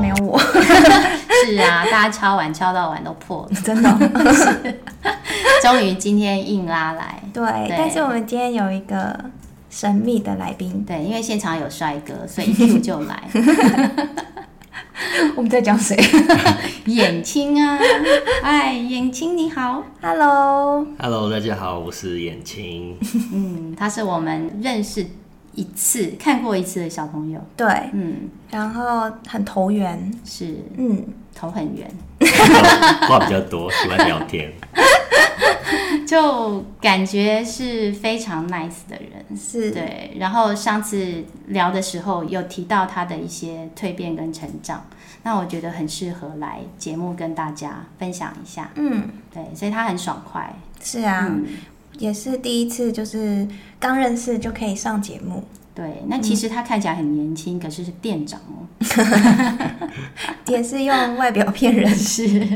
没有我。是啊，大家敲碗敲到碗都破了，真的。终于今天硬拉来。对，对，但是我们今天有一个神秘的来宾。对，因为现场有帅哥，所以一 Q 就来。我们在讲谁？眼青啊！哎，眼青你好，Hello，Hello，大家好，我是眼青。嗯，他是我们认识一次、看过一次的小朋友。对，嗯，然后很投缘，是，嗯，头很圆，话比较多，喜欢聊天，就感觉是非常 nice 的人。是，对。然后上次聊的时候有提到他的一些蜕变跟成长。那我觉得很适合来节目跟大家分享一下，嗯，对，所以他很爽快，是啊，嗯、也是第一次，就是刚认识就可以上节目，对。那其实他看起来很年轻，嗯、可是是店长哦，也是用外表骗人，是。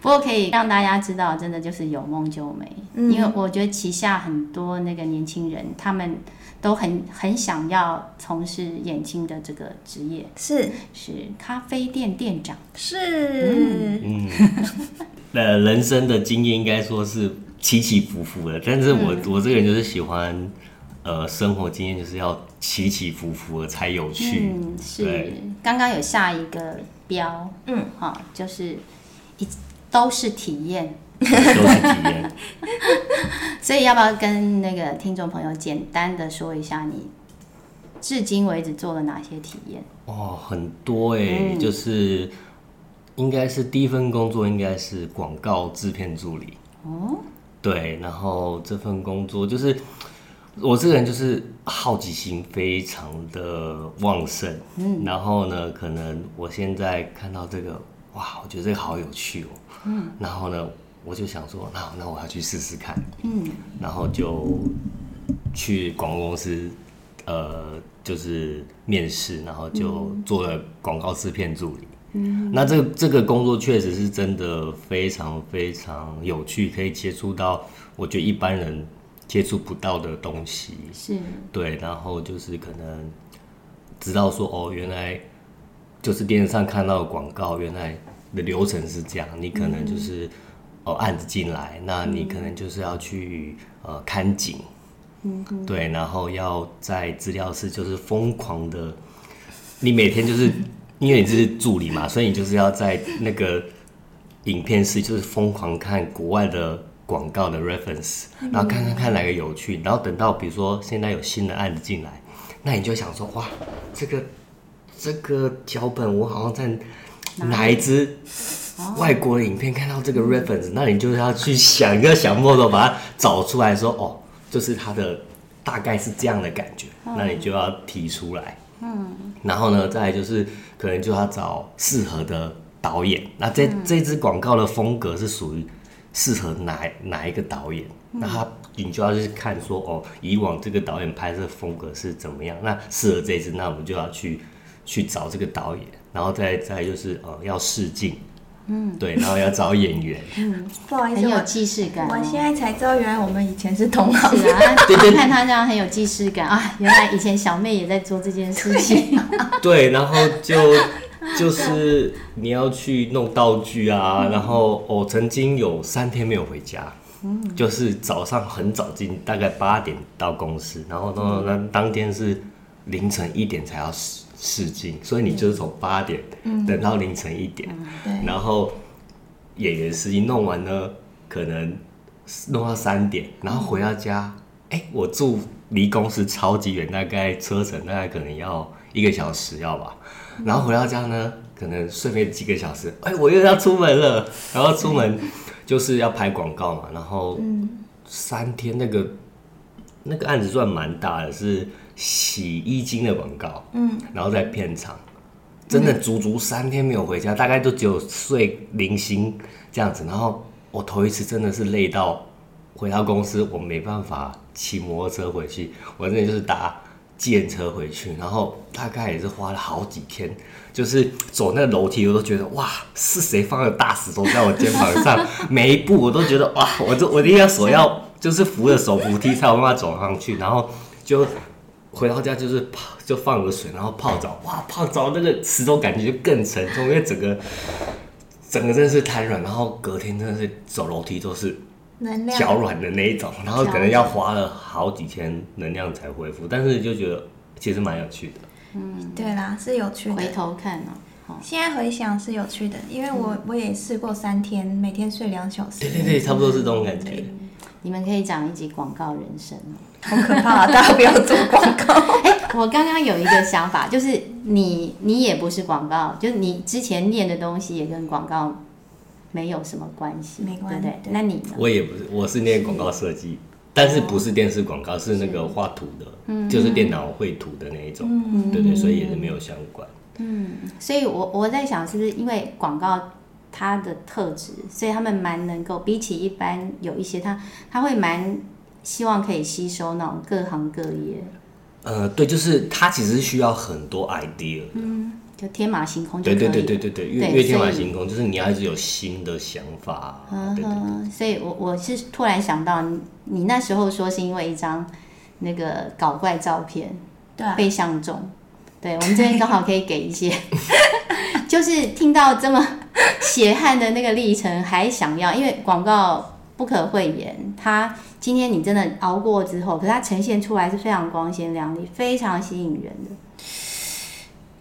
不过可以让大家知道，真的就是有梦就美，嗯、因为我觉得旗下很多那个年轻人，他们。都很很想要从事眼睛的这个职业，是。是咖啡店店长，是。嗯，呃，人生的经验应该说是起起伏伏的，但是我、嗯、我这个人就是喜欢，呃，生活经验就是要起起伏伏的才有趣，嗯，是。刚刚有下一个标，嗯，好，就是一都是体验。都是体验，所以要不要跟那个听众朋友简单的说一下，你至今为止做了哪些体验？哦，很多哎、欸，嗯、就是应该是第一份工作应该是广告制片助理哦，对，然后这份工作就是我这个人就是好奇心非常的旺盛，嗯，然后呢，可能我现在看到这个哇，我觉得这个好有趣哦，嗯，然后呢。我就想说，那那我要去试试看，嗯，然后就去广告公司，呃，就是面试，然后就做了广告制片助理，嗯，那这个这个工作确实是真的非常非常有趣，可以接触到我觉得一般人接触不到的东西，是，对，然后就是可能知道说，哦，原来就是电视上看到的广告，原来的流程是这样，你可能就是。嗯哦，案子进来，那你可能就是要去呃看景，嗯，对，然后要在资料室就是疯狂的，你每天就是因为你是助理嘛，所以你就是要在那个影片室就是疯狂看国外的广告的 reference，然后看看看哪个有趣，然后等到比如说现在有新的案子进来，那你就想说哇，这个这个脚本我好像在哪一支？外国的影片看到这个 reference，那你就要去想一个小木头把它找出来说，哦，就是它的大概是这样的感觉，那你就要提出来。嗯，然后呢，再来就是可能就要找适合的导演。那这这支广告的风格是属于适合哪哪一个导演？那他你就要去看说，哦，以往这个导演拍摄风格是怎么样？那适合这支，那我们就要去去找这个导演，然后再再就是呃要试镜。嗯，对，然后要找演员。嗯，不好意思，很有既视感。我现在才知道，原来我们以前是同行。是啊，看他这样很有既视感啊，原来以前小妹也在做这件事情。对，然后就就是你要去弄道具啊，然后我曾经有三天没有回家，嗯，就是早上很早进，大概八点到公司，然后呢，那当天是凌晨一点才要死。试镜，所以你就是从八点等到凌晨一点，嗯、然后演员试镜弄完呢，可能弄到三点，然后回到家，哎、欸，我住离公司超级远，大概车程大概可能要一个小时要吧，然后回到家呢，可能睡没几个小时，哎、欸，我又要出门了，然后出门就是要拍广告嘛，然后三天那个那个案子算蛮大的，是。洗衣精的广告，嗯，然后在片场，真的足足三天没有回家，大概就只有睡零星这样子。然后我头一次真的是累到回到公司，我没办法骑摩托车回去，我真的就是搭计程车回去。然后大概也是花了好几天，就是走那个楼梯，我都觉得哇，是谁放了大石头在我肩膀上？每一步我都觉得哇，我这我一定要手要就是扶着手扶梯才有办法走上去，然后就。回到家就是泡，就放个水，然后泡澡，哇，泡澡那个石头感觉就更沉重，因为整个整个真的是瘫软，然后隔天真的是走楼梯都是脚软的那一种，然后可能要花了好几天能量才恢复，但是就觉得其实蛮有趣的。嗯，对啦，是有趣的。回头看呢、喔，现在回想是有趣的，因为我我也试过三天，每天睡两小时。对对对，差不多是这种感觉。你们可以讲一集广告人生，好可怕啊！大家不要做广告。哎、欸，我刚刚有一个想法，就是你你也不是广告，就是你之前念的东西也跟广告没有什么关系，没关系。对，对对，那你呢？我也不是，我是念广告设计，但是不是电视广告，是那个画图的，是就是电脑绘图的那一种。嗯，对，对对，所以也是没有相关。嗯，所以我我在想，是不是因为广告？它的特质，所以他们蛮能够比起一般有一些他他会蛮希望可以吸收那种各行各业。呃，对，就是他其实是需要很多 idea。嗯，就天马行空。对对对对对对，越越天马行空，就是你要一直有新的想法。嗯哼，所以我我是突然想到你，你那时候说是因为一张那个搞怪照片，对，被相中。对，我们这边刚好可以给一些，就是听到这么。血汗的那个历程还想要，因为广告不可讳言，它今天你真的熬过之后，可是它呈现出来是非常光鲜亮丽，非常吸引人的。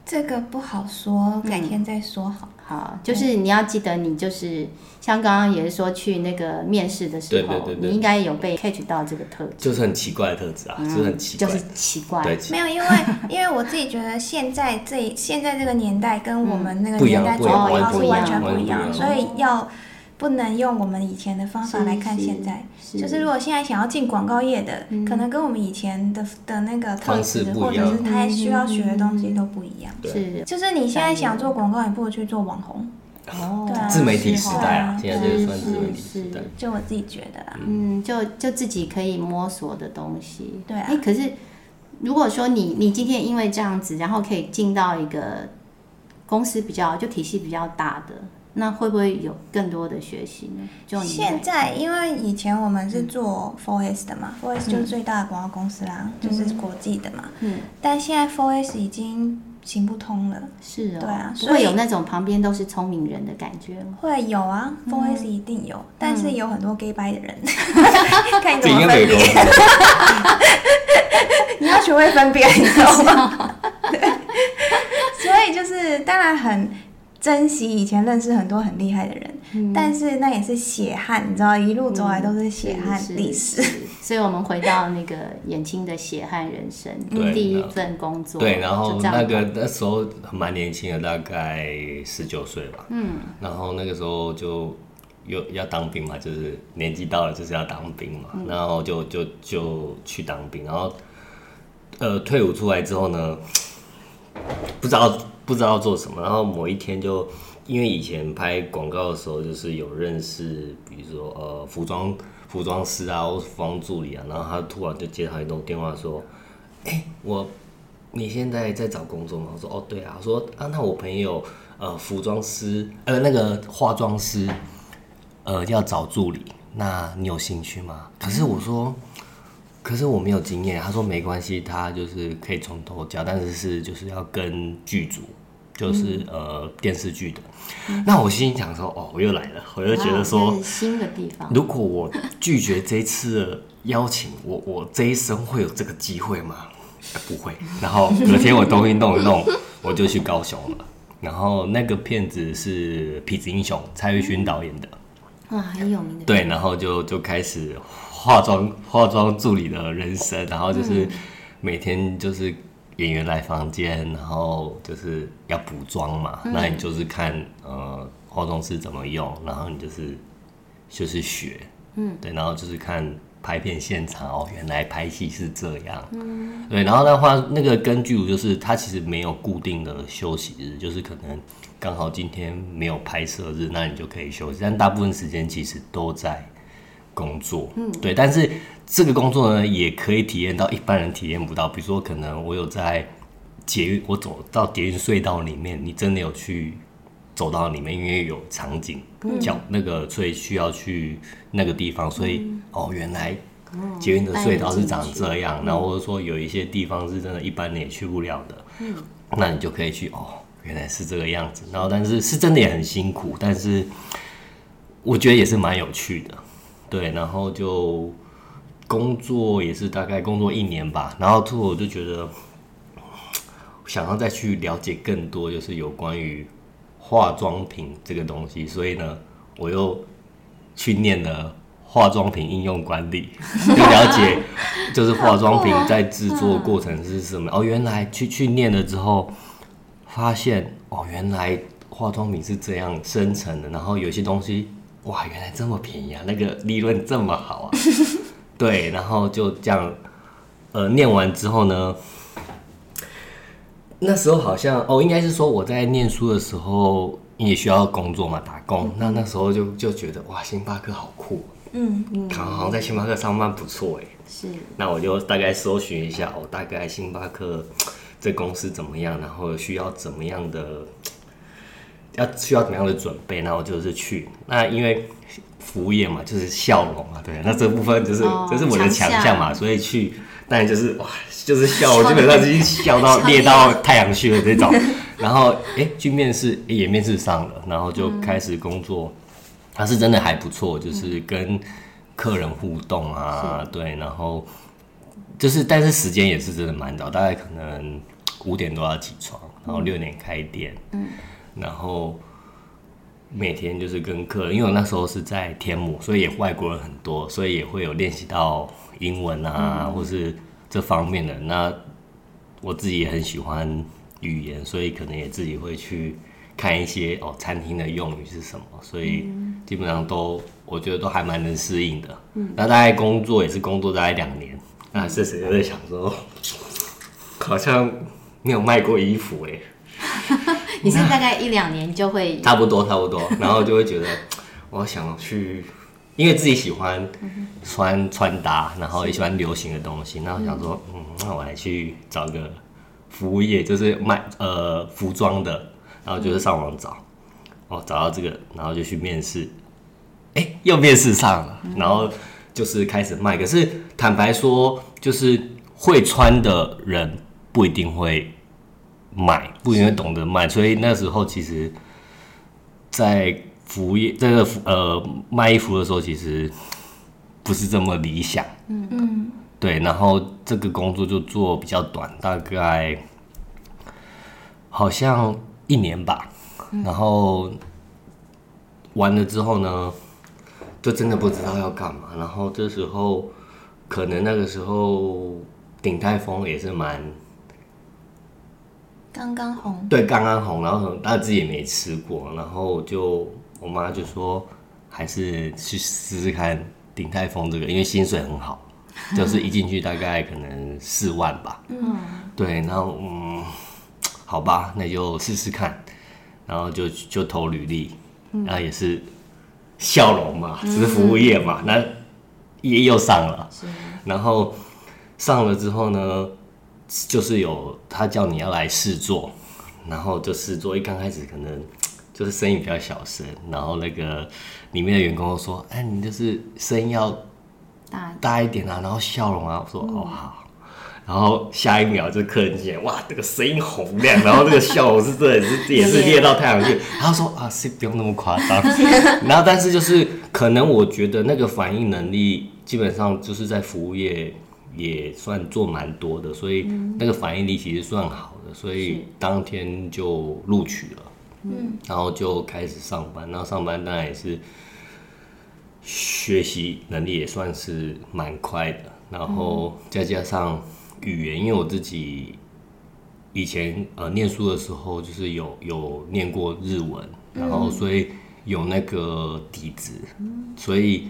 这个不好说，改天再说好。嗯、好，就是你要记得，你就是像刚刚也是说去那个面试的时候，对对对对，你应该有被 catch 到这个特质，就是很奇怪的特质啊，嗯、就是很奇怪，就是奇怪。对，没有，因为因为我自己觉得现在这现在这个年代跟我们那个年代做广告是完全不一样，所以要。不能用我们以前的方法来看现在，是是是，就是如果现在想要进广告业的，嗯，可能跟我们以前的的那个特质，或者是他需要学的东西都不一样。是，就是你现在想做广告，你不如去做网红。哦，对啊，自媒体时代啊，现在就是算自媒体时代。就我自己觉得啦，嗯，就就自己可以摸索的东西。对啊，哎，可是如果说你你今天因为这样子，然后可以进到一个公司比较就体系比较大的。那会不会有更多的学习呢？就现在，因为以前我们是做 f o r e s 的嘛，f o r e s 就是最大的广告公司啦，嗯，就是国际的嘛。嗯。但现在 f o r e s 已经行不通了。是哦。对啊，所以有那种旁边都是聪明人的感觉。会有啊 f o r e s 一定有，嗯，但是有很多 gay 掰的人，嗯，看你怎么分辨。你要学会分辨，你知道吗？对。所以就是，当然很。珍惜以前认识很多很厉害的人，嗯，但是那也是血汗，你知道，一路走来都是血汗历史，嗯。所以，我们回到那个颜青的血汗人生，第一份工作，对，然后那个那时候蛮年轻的，大概十九岁吧，嗯，然后那个时候就又要当兵嘛，就是年纪到了就是要当兵嘛，嗯，然后就就就去当兵，然后呃退伍出来之后呢，不知道。不知道做什么，然后某一天就因为以前拍广告的时候，就是有认识，比如说呃服装服装师啊，或是服装助理啊，然后他突然就接到一通电话说：“哎、欸，我你现在在找工作吗？”我说：“哦，对啊。”说：“啊，那我朋友呃服装师呃那个化妆师呃要找助理，那你有兴趣吗？”可是我说。可是我没有经验，他说没关系，他就是可以从头教，但是是就是要跟剧组，就是、嗯、呃电视剧的、嗯。那我心里想说，哦，我又来了，我又觉得说新的地方。如果我拒绝这一次的邀请，我我这一生会有这个机会吗？不会。然后隔天我东西弄一弄，我就去高雄了。然后那个片子是《痞子英雄》，蔡岳勋导演的。哇，很有名的。对，然后就就开始。化妆化妆助理的人生，然后就是每天就是演员来房间，然后就是要补妆嘛、嗯，那你就是看呃化妆师怎么用，然后你就是就是学，嗯，对，然后就是看拍片现场哦，原来拍戏是这样，嗯，对，然后的话那个根据就是他其实没有固定的休息日，就是可能刚好今天没有拍摄日，那你就可以休息，但大部分时间其实都在。工作，嗯，对，但是这个工作呢，也可以体验到一般人体验不到。比如说，可能我有在捷运，我走到捷运隧道里面，你真的有去走到里面，因为有场景，叫、嗯、那个，所以需要去那个地方。所以，嗯、哦，原来捷运的隧道是长这样，然后或者说有一些地方是真的一般人也去不了的，嗯，那你就可以去哦，原来是这个样子。然后但是是真的也很辛苦，但是我觉得也是蛮有趣的，对。然后就工作也是大概工作一年吧，然后之后我就觉得想要再去了解更多，就是有关于化妆品这个东西，所以呢，我又去念了。化妆品应用管理，就了解，就是化妆品在制作过程是什么。哦，原来去去念了之后，发现哦，原来化妆品是这样生成的。然后有些东西，哇，原来这么便宜啊，那个利润这么好啊。对，然后就这样，呃，念完之后呢，那时候好像哦，应该是说我在念书的时候也需要工作嘛，打工。那那时候就就觉得哇，星巴克好酷。嗯嗯，好像在星巴克上班不错哎。是。那我就大概搜寻一下，哦，大概星巴克这公司怎么样，然后需要怎么样的，要需要怎么样的准备，然后就是去。那因为服务业嘛，就是笑容嘛，对。那这部分就是这、哦、是我的强项嘛，所以去，当然就是哇，就是笑，基本上已经笑到裂到太阳穴的这种。然后哎、欸，去面试、欸、也面试上了，然后就开始工作。嗯他是真的还不错，就是跟客人互动啊，嗯、对，然后就是，但是时间也是真的蛮早，大概可能五点多要起床，然后六点开店，嗯，然后每天就是跟客人，因为我那时候是在天母，所以也外国人很多，所以也会有练习到英文啊，嗯、或是这方面的。那我自己也很喜欢语言，所以可能也自己会去。看一些哦，餐厅的用语是什么，所以基本上都我觉得都还蛮能适应的。嗯，那大概工作也是工作大概两年，那是谁在想说，好像没有卖过衣服哎。你是大概一两年就会差不多差不多，然后就会觉得我想去，因为自己喜欢穿穿搭，然后也喜欢流行的东西，那我想说，嗯，那我来去找个服务业，就是卖呃服装的。然后就是上网找，哦，找到这个，然后就去面试，哎，又面试上了，然后就是开始卖。可是坦白说，就是会穿的人不一定会买，不一定会懂得卖。所以那时候其实，在服务业这个呃卖衣服的时候，其实不是这么理想。嗯嗯，对。然后这个工作就做比较短，大概好像。一年吧，然后完了之后呢，就真的不知道要干嘛。然后这时候，可能那个时候鼎泰丰也是蛮刚刚红，对，刚刚红。然后他自己也没吃过，然后就我妈就说，还是去试试看鼎泰丰这个，因为薪水很好，就是一进去大概可能四万吧。嗯，对，然后嗯。好吧，那就试试看，然后就就投履历，然后也是笑容嘛，只是服务业嘛，那也又上了，然后上了之后呢，就是有他叫你要来试做，然后就试做，一刚开始可能 就是声音比较小声，然后那个里面的员工说：“哎，你就是声音要大大一点啊，然后笑容啊。”我说：“哦好。”然后下一秒就客人见，哇，这个声音洪亮，然后这个笑容是真的是也是裂到太阳穴。他说啊，是不用那么夸张。然后但是就是可能我觉得那个反应能力基本上就是在服务业也算做蛮多的，所以那个反应力其实算好的，所以当天就录取了。嗯，然后就开始上班，然后上班当然也是学习能力也算是蛮快的，然后再加上。语言，因为我自己以前呃念书的时候，就是有有念过日文，然后所以有那个底子，所以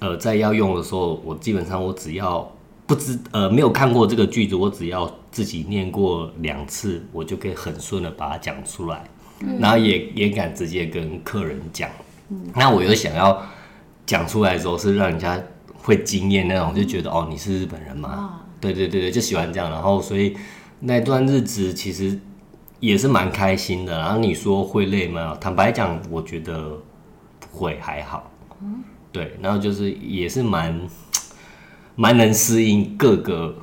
呃在要用的时候，我基本上我只要不知呃没有看过这个句子，我只要自己念过两次，我就可以很顺的把它讲出来，然后也也敢直接跟客人讲。那我又想要讲出来的时候，是让人家会惊艳那种，就觉得哦你是日本人吗？对对对对，就喜欢这样，然后所以那段日子其实也是蛮开心的。然后你说会累吗？坦白讲，我觉得不会，还好。嗯，对，然后就是也是蛮蛮能适应各个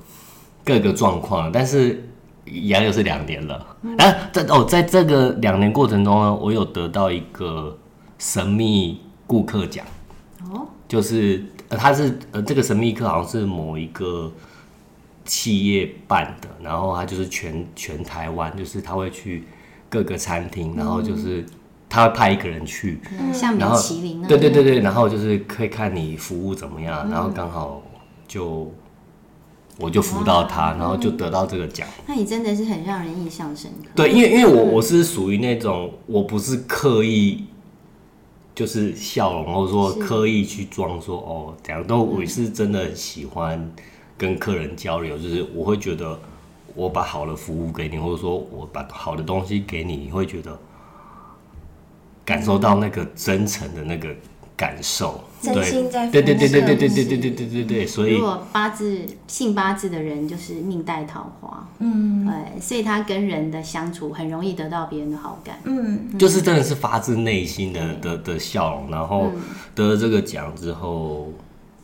各个状况，但是一样又是两年了。嗯、啊，在哦，在这个两年过程中呢，我有得到一个神秘顾客奖。哦，就是呃，他是呃，这个神秘客好像是某一个企业办的，然后他就是全全台湾，就是他会去各个餐厅，然后就是。他会派一个人去，嗯、像米其林，对对对对，然后就是可以看你服务怎么样，嗯、然后刚好就我就服务到他，然后就得到这个奖。那你真的是很让人印象深刻。对，因为因为我我是属于那种我不是刻意就是笑容，或者说刻意去装说哦怎样，都我是真的很喜欢跟客人交流，就是我会觉得我把好的服务给你，或者说我把好的东西给你，你会觉得。感受到那个真诚的那个感受，真心在对对对对对对对对对对对对，所以如果八字信八字的人就是命带桃花，嗯，对，所以他跟人的相处很容易得到别人的好感，嗯，就是真的是发自内心的的的笑容，然后得了这个奖之后，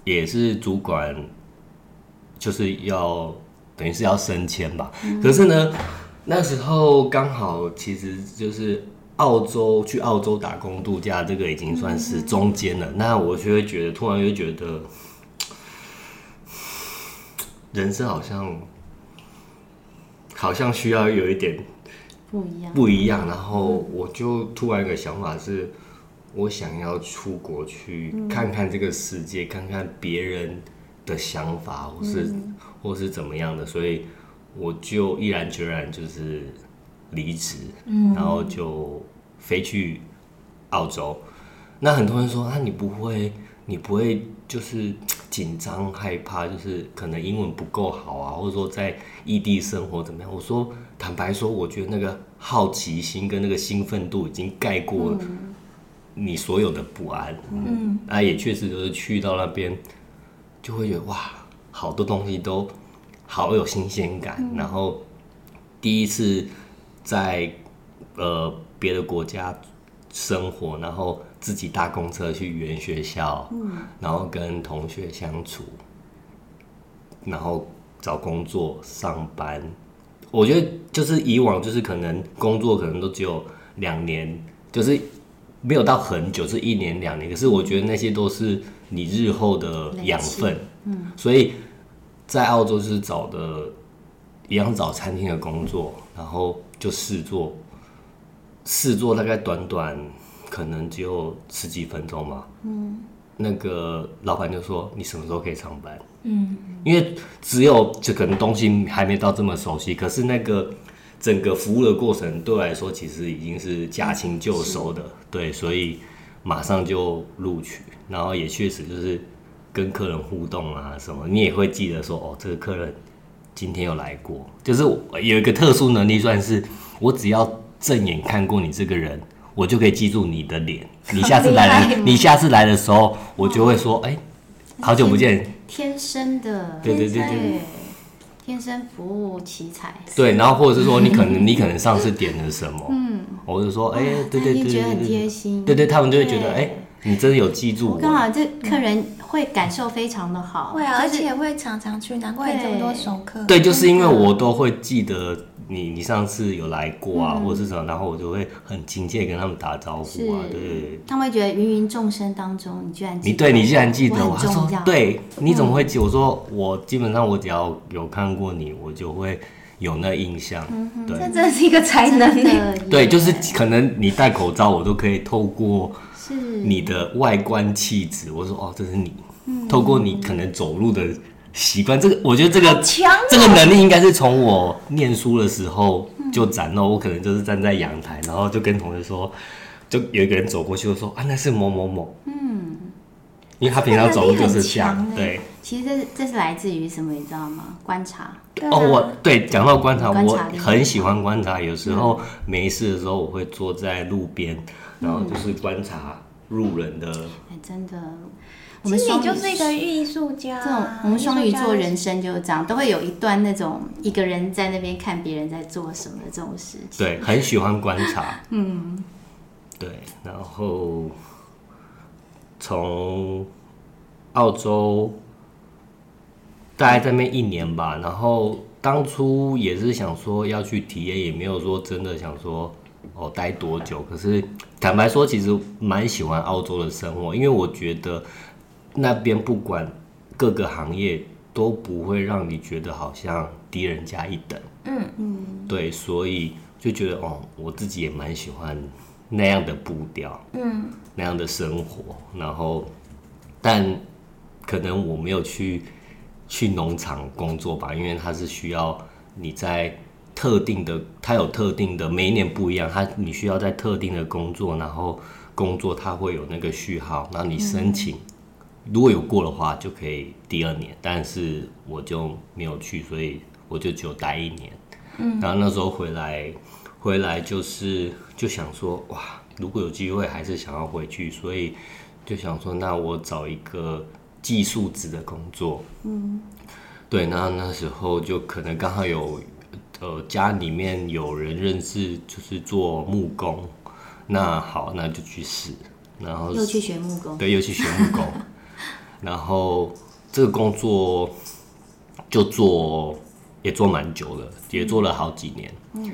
也是主管就是要等于是要升迁吧，可是呢，那时候刚好其实就是。澳洲去澳洲打工度假，这个已经算是中间了。嗯、那我就会觉得，突然又觉得，人生好像好像需要有一点不一样，不一样。然后我就突然有个想法是，我想要出国去看看这个世界，嗯、看看别人的想法，或是、嗯、或是怎么样的。所以我就毅然决然就是。离职，然后就飞去澳洲。嗯、那很多人说啊，你不会，你不会就是紧张害怕，就是可能英文不够好啊，或者说在异地生活怎么样？我说坦白说，我觉得那个好奇心跟那个兴奋度已经盖过你所有的不安。嗯，啊，也确实就是去到那边，就会觉得哇，好多东西都好有新鲜感。嗯、然后第一次。在呃别的国家生活，然后自己搭公车去语言学校，嗯，然后跟同学相处，然后找工作上班。我觉得就是以往就是可能工作可能都只有两年，就是没有到很久，是一年两年。可是我觉得那些都是你日后的养分，嗯，所以在澳洲就是找的一样找餐厅的工作，然后。就试做，试做大概短短可能只有十几分钟嘛。嗯，那个老板就说：“你什么时候可以上班？”嗯，因为只有就可能东西还没到这么熟悉，可是那个整个服务的过程对我来说其实已经是驾轻就熟的。对，所以马上就录取，然后也确实就是跟客人互动啊什么，你也会记得说：“哦，这个客人。”今天有来过，就是有一个特殊能力，算是我只要正眼看过你这个人，我就可以记住你的脸。你下次来，你下次来的时候，我就会说：“哎、欸，好久不见。”天生的，对对对对，天生服务奇才。对，然后或者是说，你可能 你可能上次点了什么，嗯，我就说：“哎、欸，对对对对，很贴心。”对对，他们就会觉得：“哎、欸，你真的有记住我。”刚好这客人。会感受非常的好，会啊，而且会常常去，难怪有这么多熟客。对，就是因为我都会记得你，你上次有来过啊，或者是什么，然后我就会很亲切跟他们打招呼啊，对。他们会觉得芸芸众生当中，你居然你对你居然记得我，他说对，你怎么会记？我说我基本上我只要有看过你，我就会有那印象。对，这真是一个才能的。对，就是可能你戴口罩，我都可以透过。是你的外观气质，我说哦，这是你。嗯、透过你可能走路的习惯，这个我觉得这个、喔、这个能力应该是从我念书的时候就展露。嗯、我可能就是站在阳台，然后就跟同学说，就有一个人走过去，就说啊，那是某某某。嗯，因为他平常走路就是这样。对，其实这是这是来自于什么，你知道吗？观察。哦，我对讲到观察，我很喜欢观察。有时候没事的时候，我会坐在路边。然后就是观察路人的，哎、欸，真的，我们双就是一个艺术家。这种我们双鱼座人生就是这样，都会有一段那种一个人在那边看别人在做什么的这种事情。对，很喜欢观察。嗯，对。然后从澳洲大概在那一年吧。然后当初也是想说要去体验，也没有说真的想说哦待多久。可是坦白说，其实蛮喜欢澳洲的生活，因为我觉得那边不管各个行业都不会让你觉得好像低人家一等。嗯嗯，对，所以就觉得哦，我自己也蛮喜欢那样的步调，嗯，那样的生活。然后，但可能我没有去去农场工作吧，因为它是需要你在特定的，它有特定的，每一年不一样，它你需要在特定的工作，然后工作它会有那个序号，然后你申请，如果有过的话就可以第二年，但是我就没有去，所以。我就只有待一年，嗯，然后那时候回来，回来就是就想说，哇，如果有机会，还是想要回去，所以就想说，那我找一个技术职的工作，嗯，对，那那时候就可能刚好有，呃，家里面有人认识，就是做木工，那好，那就去试，然后又去学木工，对，又去学木工，然后这个工作就做。也做蛮久了，也做了好几年。嗯，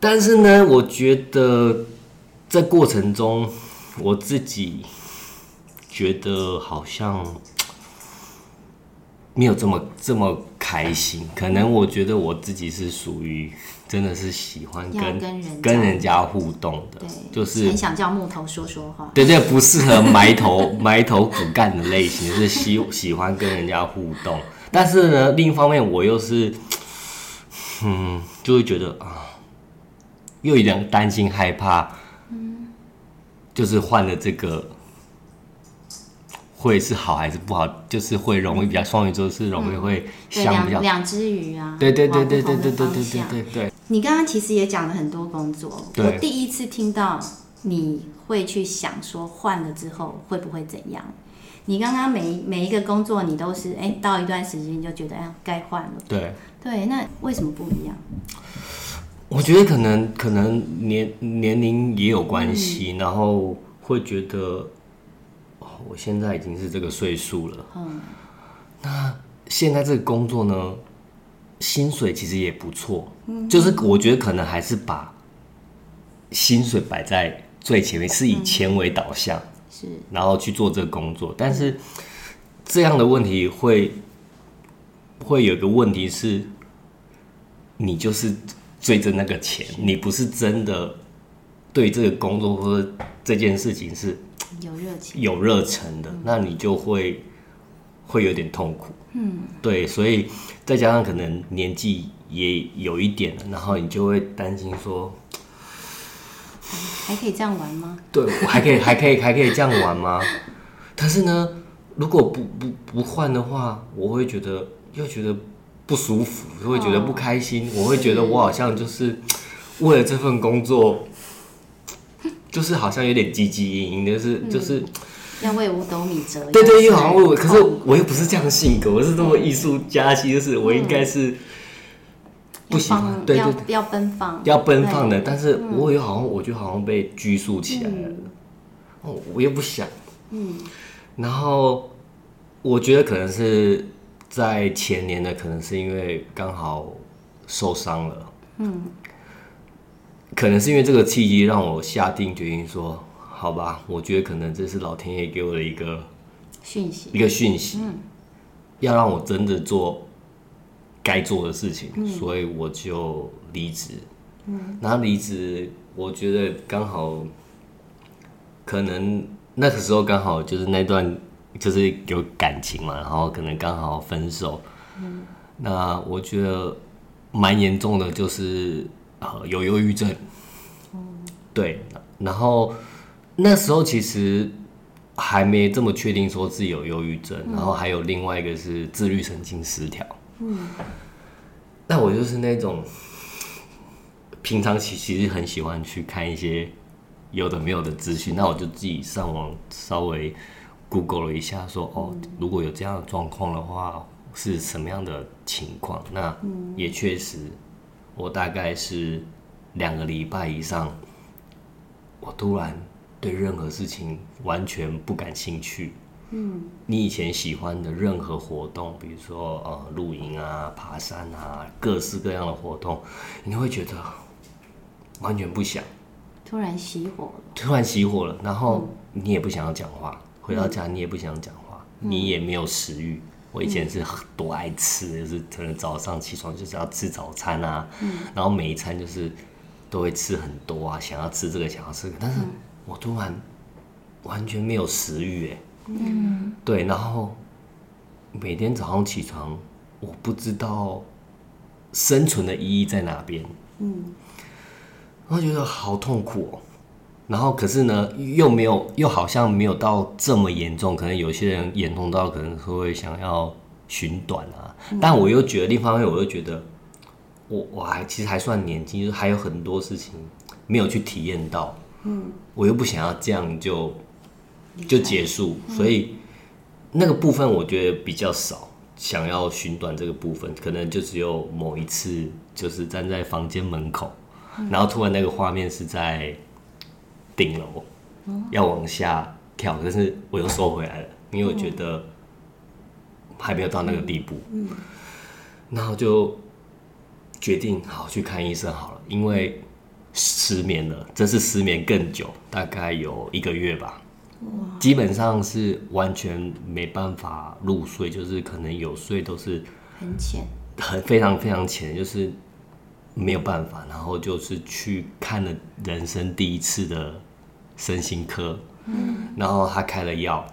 但是呢，我觉得在过程中，我自己觉得好像没有这么这么开心。可能我觉得我自己是属于真的是喜欢跟跟人跟人家互动的，就是很想叫木头说说话。对对，不适合埋头 埋头苦干的类型，是喜喜欢跟人家互动。但是呢，另一方面我又是，嗯，就会觉得啊，又有点担心害怕，嗯，就是换了这个，会是好还是不好？就是会容易比较双鱼座是容易会想比较两只鱼啊，对对对对对对对对对对对。你刚刚其实也讲了很多工作，我第一次听到你会去想说换了之后会不会怎样？你刚刚每每一个工作，你都是哎，到一段时间就觉得哎，该换了。对对，那为什么不一样？我觉得可能可能年年龄也有关系，嗯，然后会觉得哦，我现在已经是这个岁数了。嗯。那现在这个工作呢，薪水其实也不错。嗯。就是我觉得可能还是把薪水摆在最前面，是以钱为导向。嗯是，然后去做这个工作，但是这样的问题会会有个问题是，你就是追着那个钱，你不是真的对这个工作或者这件事情是有热情、有热忱的，那你就会会有点痛苦。嗯，对，所以再加上可能年纪也有一点了，然后你就会担心说。还可以这样玩吗？对，我还可以，还可以，还可以这样玩吗？但是呢，如果不不不换的话，我会觉得又觉得不舒服，就会觉得不开心。我会觉得我好像就是 为了这份工作，就是好像有点汲汲营营的，是就是要为五斗米折腰。对对，又好像为我，可是我又不是这样性格，我是这么艺术家，其实是我应该是。不喜欢，对对，要奔放，要奔放的，但是我又好像，我就好像被拘束起来了。哦，我又不想。嗯。然后，我觉得可能是在前年呢，可能是因为刚好受伤了。嗯。可能是因为这个契机，让我下定决心说：“好吧，我觉得可能这是老天爷给我的一个讯息，一个讯息，要让我真的做。”该做的事情，所以我就离职。嗯，然后离职，我觉得刚好，可能那个时候刚好就是那段就是有感情嘛，然后可能刚好分手。嗯，那我觉得蛮严重的，就是呃有忧郁症。嗯，对，然后那时候其实还没这么确定说自己有忧郁症，然后还有另外一个是自律神经失调。嗯，那我就是那种平常其其实很喜欢去看一些有的没有的资讯，那我就自己上网稍微 Google 了一下说，说哦，如果有这样的状况的话，是什么样的情况？那也确实，我大概是两个礼拜以上，我突然对任何事情完全不感兴趣，嗯，你以前喜欢的任何活动，比如说呃露营啊、爬山啊，各式各样的活动，你会觉得完全不想。突然熄火了。突然熄火了，然后你也不想要讲话，回到家你也不想讲话，你也没有食欲。我以前是多爱吃，就是可能早上起床就是要吃早餐啊，然后每一餐就是都会吃很多啊，想要吃这个，想要吃这个，但是我突然完全没有食欲，哎，嗯，对，然后每天早上起床，我不知道生存的意义在哪边，嗯，我觉得好痛苦哦。然后可是呢，又没有，又好像没有到这么严重。可能有些人严重到可能会想要寻短啊。嗯、但我又觉得，另一方面，我又觉得我我还其实还算年轻，就是还有很多事情没有去体验到。嗯，我又不想要这样就就结束，嗯、所以那个部分我觉得比较少。想要寻短这个部分，可能就只有某一次，就是站在房间门口，嗯、然后突然那个画面是在。顶楼要往下跳，但是我又收回来了，因为我觉得还没有到那个地步。嗯，然后就决定好去看医生好了，因为失眠了，这是失眠更久，大概有一个月吧。基本上是完全没办法入睡，就是可能有睡都是很浅，很非常非常浅，就是没有办法。然后就是去看了人生第一次的。身心科，嗯，然后他开了药，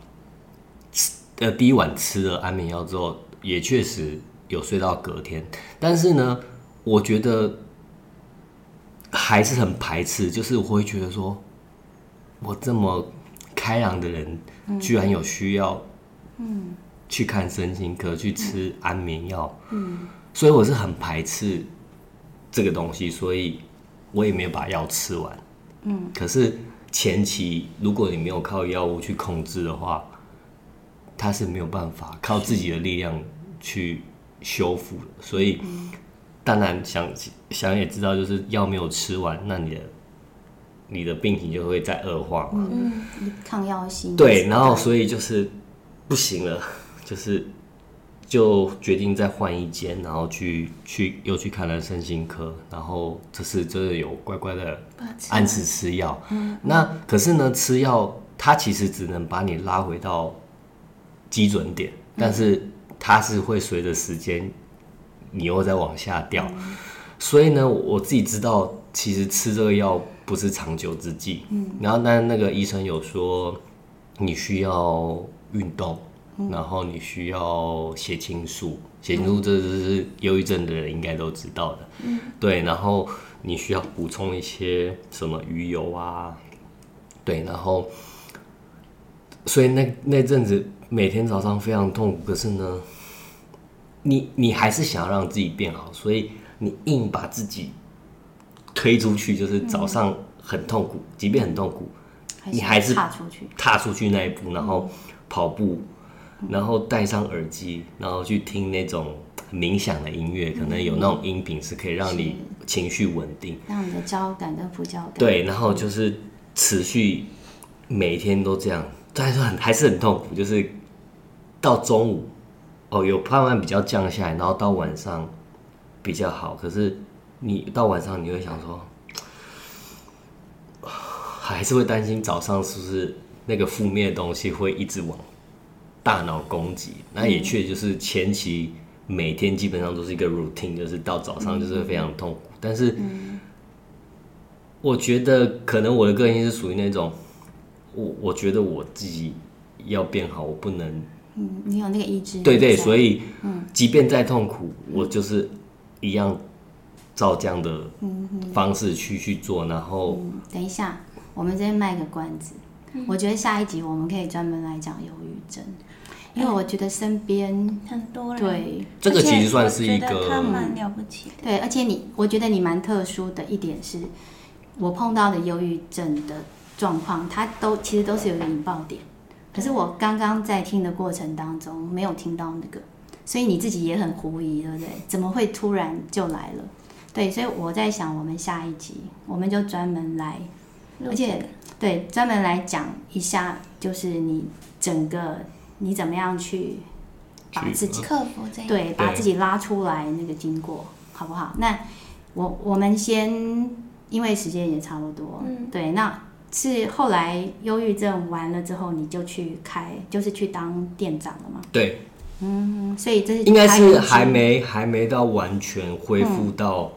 吃呃第一晚吃了安眠药之后，也确实有睡到隔天，但是呢，我觉得还是很排斥，就是我会觉得说，我这么开朗的人，居然有需要，嗯，去看身心科，去吃安眠药，嗯，所以我是很排斥这个东西，所以我也没有把药吃完，嗯，可是。前期如果你没有靠药物去控制的话，它是没有办法靠自己的力量去修复的。所以，当然想想也知道，就是药没有吃完，那你的你的病情就会再恶化嘛。嗯，抗药性。对，然后所以就是不行了，就是。就决定再换一间，然后去去又去看了身心科，然后这次真的有乖乖的按时吃药。嗯，那可是呢，吃药它其实只能把你拉回到基准点，但是它是会随着时间你又再往下掉。嗯，所以呢，我自己知道，其实吃这个药不是长久之计。嗯，然后但那个医生有说你需要运动。然后你需要写情书，写情书这是忧郁症的人应该都知道的。嗯，对。然后你需要补充一些什么鱼油啊？对，然后所以那那阵子每天早上非常痛苦，可是呢，你你还是想要让自己变好，所以你硬把自己推出去，就是早上很痛苦，即便很痛苦，你还是踏出去，踏出去那一步，然后跑步。然后戴上耳机，然后去听那种冥想的音乐，可能有那种音频是可以让你情绪稳定，让你的焦感跟副交感。对，然后就是持续每天都这样，但是很还是很痛苦，就是到中午哦有慢慢比较降下来，然后到晚上比较好，可是你到晚上你会想说，还是会担心早上是不是那个负面的东西会一直往。大脑攻击，那也确就是前期每天基本上都是一个 routine，就是到早上就是非常痛苦。嗯、但是，我觉得可能我的个性是属于那种，我我觉得我自己要变好，我不能，嗯，你有那个意志，对对，所以，即便再痛苦，我就是一样照这样的方式去去做。然后，等一下，我们这边卖个关子，我觉得下一集我们可以专门来讲忧郁症。因为我觉得身边很多人，对，这个其实算是一个，他蛮了不起的。对，而且你，我觉得你蛮特殊的一点是，我碰到的忧郁症的状况，它都其实都是有一个引爆点。可是我刚刚在听的过程当中没有听到那个，所以你自己也很狐疑，对不对？怎么会突然就来了？对，所以我在想，我们下一集我们就专门来，而且对专门来讲一下，就是你整个。你怎么样去把自己克服这对，把自己拉出来那个经过，好不好？那我我们先，因为时间也差不多，嗯，对，那是后来忧郁症完了之后，你就去开，就是去当店长了吗？对，嗯，所以这是应该是还没还没到完全恢复到、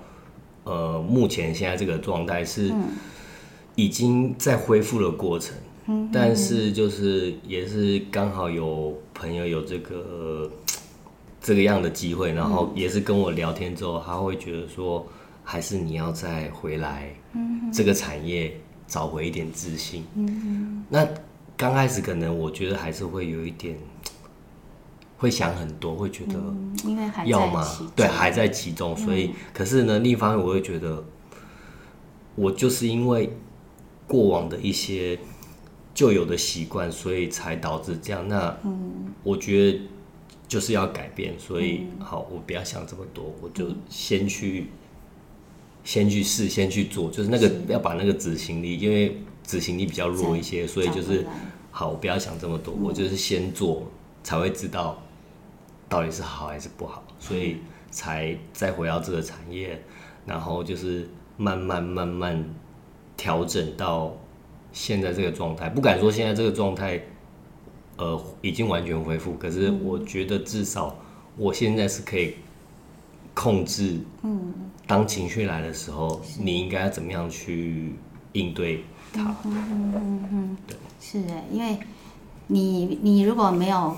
嗯、呃目前现在这个状态，是已经在恢复的过程。但是就是也是刚好有朋友有这个这个样的机会，然后也是跟我聊天之后，他会觉得说，还是你要再回来这个产业找回一点自信。那刚开始可能我觉得还是会有一点会想很多，会觉得因为还要吗？对，还在其中，所以可是呢，另一方面我会觉得，我就是因为过往的一些。旧有的习惯，所以才导致这样。那我觉得就是要改变，所以好，我不要想这么多，我就先去，先去试，先去做。就是那个要把那个执行力，因为执行力比较弱一些，所以就是好，我不要想这么多，我就是先做，才会知道到底是好还是不好，所以才再回到这个产业，然后就是慢慢慢慢调整到。现在这个状态，不敢说现在这个状态，呃，已经完全恢复。可是我觉得至少我现在是可以控制，嗯，当情绪来的时候，你应该怎么样去应对它？嗯嗯嗯嗯，对，是的，因为你你如果没有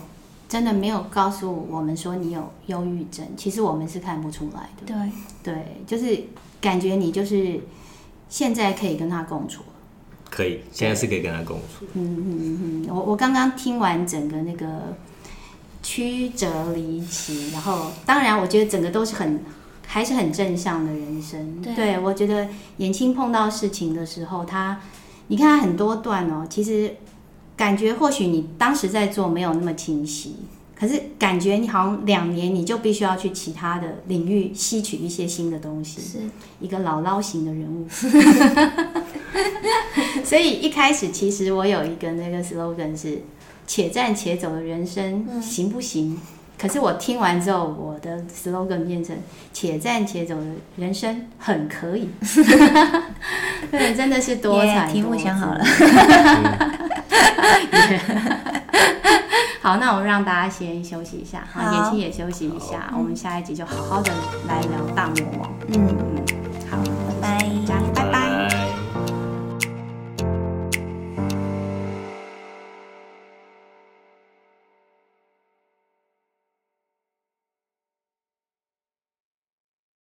真的没有告诉我们说你有忧郁症，其实我们是看不出来的。对对，就是感觉你就是现在可以跟他共处。可以，现在是可以跟他共处。嗯嗯嗯，我我刚刚听完整个那个曲折离奇，然后当然我觉得整个都是很还是很正向的人生。对，对我觉得妍青碰到事情的时候，他你看他很多段哦，其实感觉或许你当时在做没有那么清晰。可是感觉你好像两年你就必须要去其他的领域吸取一些新的东西，是一个姥姥型的人物。所以一开始其实我有一个那个 slogan 是“且战且走的人生行不行？”可是我听完之后，我的 slogan 变成“且战且走的人生很可以”。对，真的是多彩。题目想好了。好，那我们让大家先休息一下，好，年轻也休息一下，我们下一集就好好的来聊大魔王。嗯。